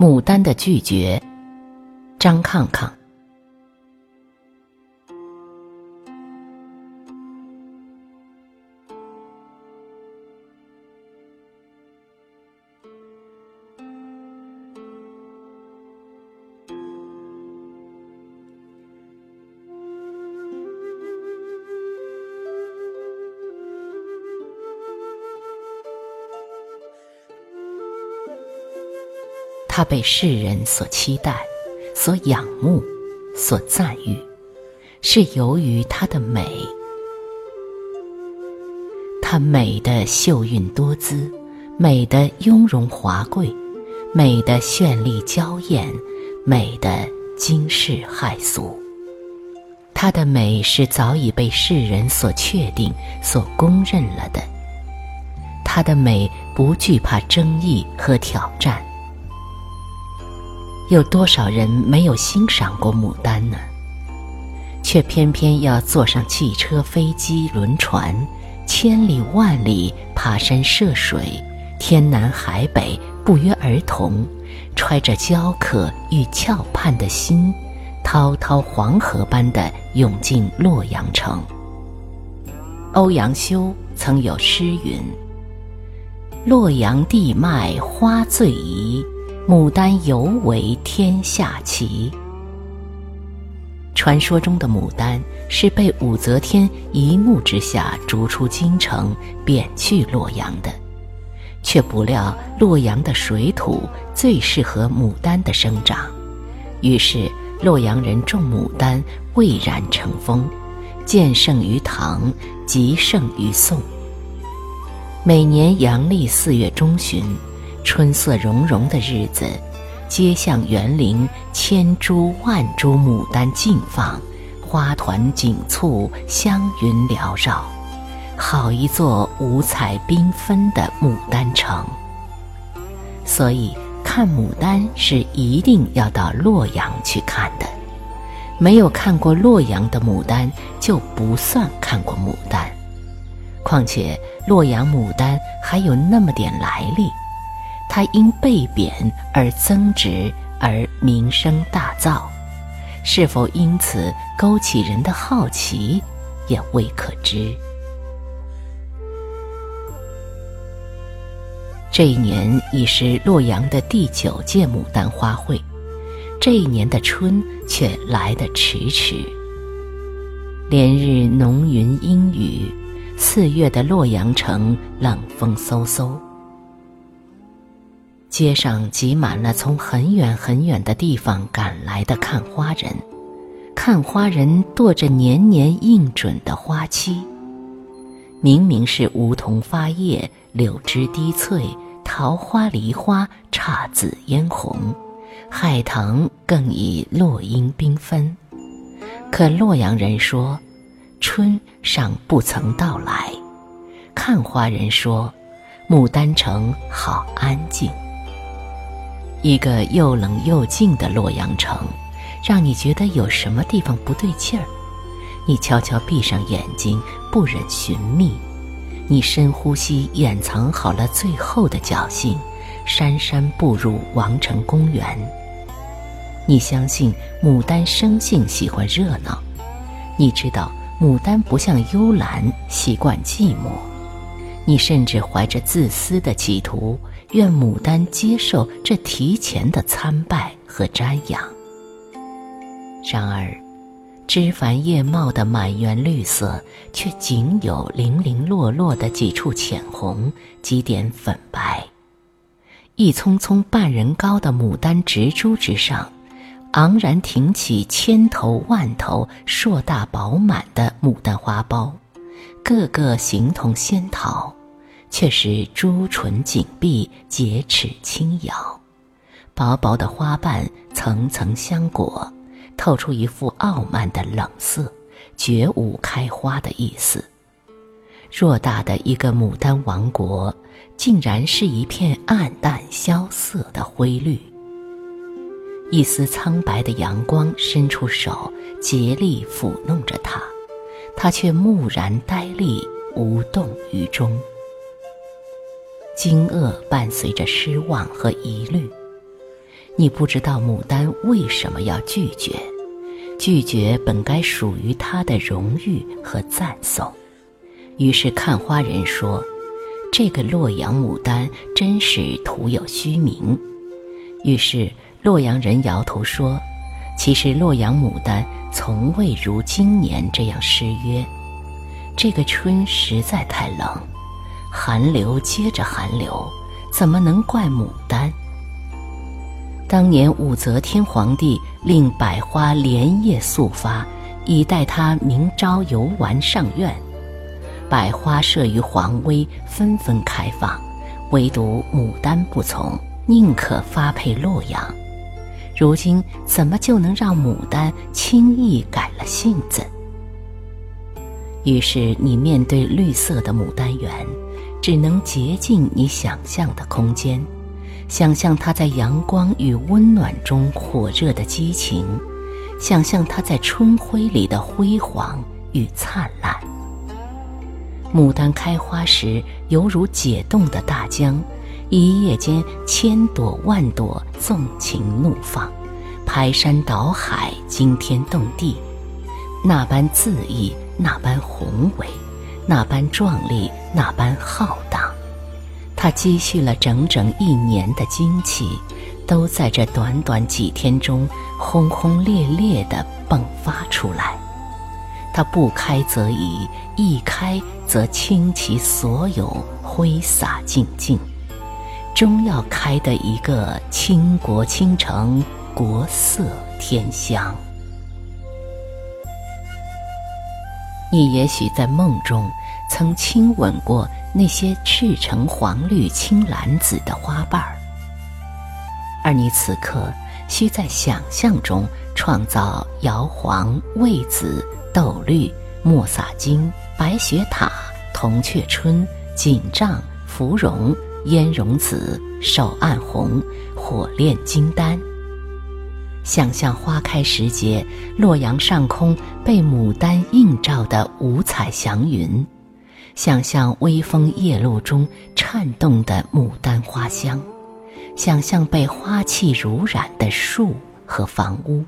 牡丹的拒绝，张抗抗。它被世人所期待、所仰慕、所赞誉，是由于它的美。它美的秀韵多姿，美的雍容华贵，美的绚丽娇艳，美的惊世骇俗。它的美是早已被世人所确定、所公认了的。它的美不惧怕争议和挑战。有多少人没有欣赏过牡丹呢？却偏偏要坐上汽车、飞机、轮船，千里万里爬山涉水，天南海北不约而同，揣着焦渴与翘盼的心，滔滔黄河般的涌进洛阳城。欧阳修曾有诗云：“洛阳地脉花最宜。”牡丹尤为天下奇。传说中的牡丹是被武则天一怒之下逐出京城，贬去洛阳的，却不料洛阳的水土最适合牡丹的生长，于是洛阳人种牡丹蔚然成风，渐盛于唐，极盛于宋。每年阳历四月中旬。春色融融的日子，街巷园林千株万株牡丹竞放，花团锦簇，香云缭绕，好一座五彩缤纷的牡丹城。所以，看牡丹是一定要到洛阳去看的。没有看过洛阳的牡丹，就不算看过牡丹。况且，洛阳牡丹还有那么点来历。他因被贬而增值而名声大噪，是否因此勾起人的好奇，也未可知。这一年已是洛阳的第九届牡丹花会，这一年的春却来得迟迟。连日浓云阴雨，四月的洛阳城冷风飕飕。街上挤满了从很远很远的地方赶来的看花人，看花人踱着年年应准的花期。明明是梧桐发叶，柳枝滴翠，桃花梨花姹紫嫣红，海棠更已落英缤纷。可洛阳人说，春尚不曾到来。看花人说，牡丹城好安静。一个又冷又静的洛阳城，让你觉得有什么地方不对劲儿。你悄悄闭上眼睛，不忍寻觅。你深呼吸，掩藏好了最后的侥幸，姗姗步入王城公园。你相信牡丹生性喜欢热闹，你知道牡丹不像幽兰习惯寂寞。你甚至怀着自私的企图。愿牡丹接受这提前的参拜和瞻仰。然而，枝繁叶茂的满园绿色，却仅有零零落落的几处浅红，几点粉白。一丛丛半人高的牡丹植株之上，昂然挺起千头万头、硕大饱满的牡丹花苞，个个形同仙桃。却是朱唇紧闭，洁齿轻咬，薄薄的花瓣层层相裹，透出一副傲慢的冷色，绝无开花的意思。偌大的一个牡丹王国，竟然是一片暗淡萧瑟的灰绿。一丝苍白的阳光伸出手，竭力抚弄着它，它却木然呆立，无动于衷。惊愕伴随着失望和疑虑，你不知道牡丹为什么要拒绝，拒绝本该属于它的荣誉和赞颂。于是看花人说：“这个洛阳牡丹真是徒有虚名。”于是洛阳人摇头说：“其实洛阳牡丹从未如今年这样失约。这个春实在太冷，寒流接着寒流，怎么能怪牡丹？”当年武则天皇帝令百花连夜速发，以待他明朝游玩上苑。百花慑于皇威，纷纷开放，唯独牡丹不从，宁可发配洛阳。如今怎么就能让牡丹轻易改了性子？于是你面对绿色的牡丹园，只能竭尽你想象的空间，想象它在阳光与温暖中火热的激情，想象它在春晖里的辉煌与灿烂。牡丹开花时，犹如解冻的大江，一夜间千朵万朵纵情怒放，排山倒海，惊天动地，那般恣意，那般宏伟，那般壮丽，那般浩荡。它积蓄了整整一年的精气，都在这短短几天中轰轰烈烈地迸发出来。它不开则已，一开则倾其所有，挥洒尽尽，终要开得一个倾国倾城，国色天香。你也许在梦中曾亲吻过那些赤橙黄绿青蓝紫的花瓣儿，而你此刻需在想象中创造摇黄、魏紫。豆绿、墨洒金、白雪塔、铜雀春、锦帐、芙蓉、烟蓉紫、手暗红、火炼金丹。想象花开时节，洛阳上空被牡丹映照的五彩祥云；想象微风夜露中颤动的牡丹花香；想象被花气濡染的树和房屋。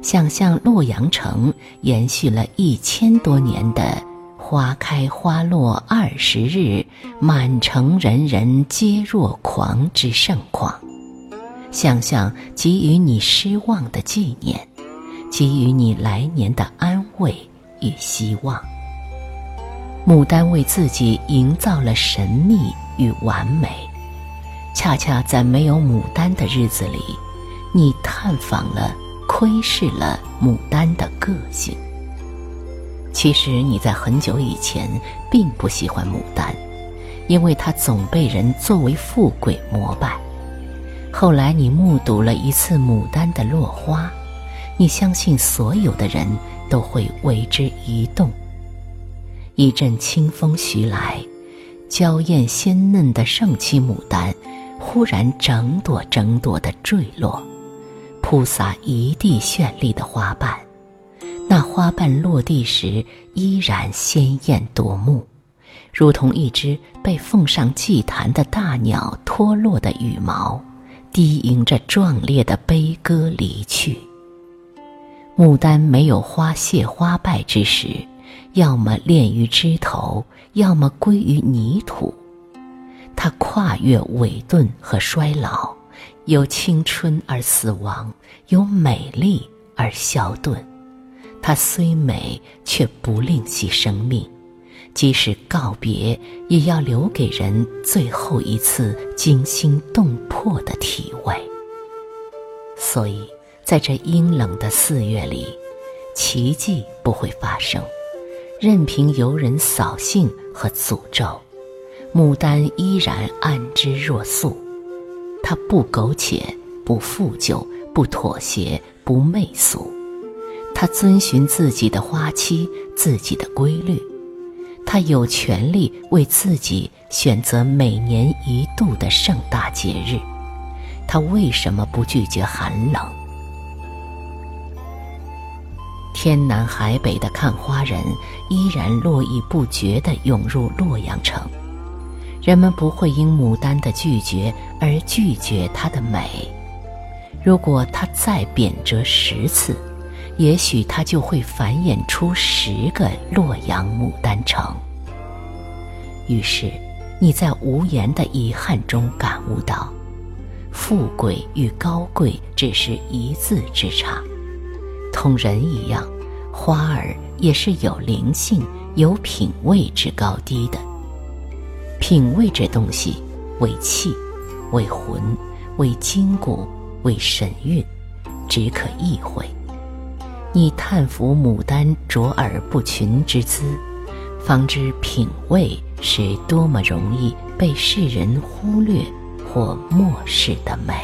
想象洛阳城延续了一千多年的“花开花落二十日，满城人人皆若狂”之盛况；想象给予你失望的纪念，给予你来年的安慰与希望。牡丹为自己营造了神秘与完美，恰恰在没有牡丹的日子里，你探访了。窥视了牡丹的个性。其实你在很久以前并不喜欢牡丹，因为它总被人作为富贵膜拜。后来你目睹了一次牡丹的落花，你相信所有的人都会为之一动。一阵清风徐来，娇艳鲜嫩的盛期牡丹，忽然整朵整朵的坠落。铺洒一地绚丽的花瓣，那花瓣落地时依然鲜艳夺目，如同一只被奉上祭坛的大鸟脱落的羽毛，低吟着壮烈的悲歌离去。牡丹没有花谢花败之时，要么炼于枝头，要么归于泥土。它跨越萎顿和衰老。由青春而死亡，由美丽而消遁。它虽美，却不吝惜生命。即使告别，也要留给人最后一次惊心动魄的体味。所以，在这阴冷的四月里，奇迹不会发生。任凭游人扫兴和诅咒，牡丹依然安之若素。它不苟且，不负疚，不妥协，不媚俗。他遵循自己的花期，自己的规律。他有权利为自己选择每年一度的盛大节日。他为什么不拒绝寒冷？天南海北的看花人依然络绎不绝地涌入洛阳城。人们不会因牡丹的拒绝而拒绝它的美。如果它再贬谪十次，也许它就会繁衍出十个洛阳牡丹城。于是，你在无言的遗憾中感悟到，富贵与高贵只是一字之差。同人一样，花儿也是有灵性、有品位之高低的。品味这东西，为气，为魂，为筋骨，为神韵，只可意会。你叹服牡丹卓尔不群之姿，方知品味是多么容易被世人忽略或漠视的美。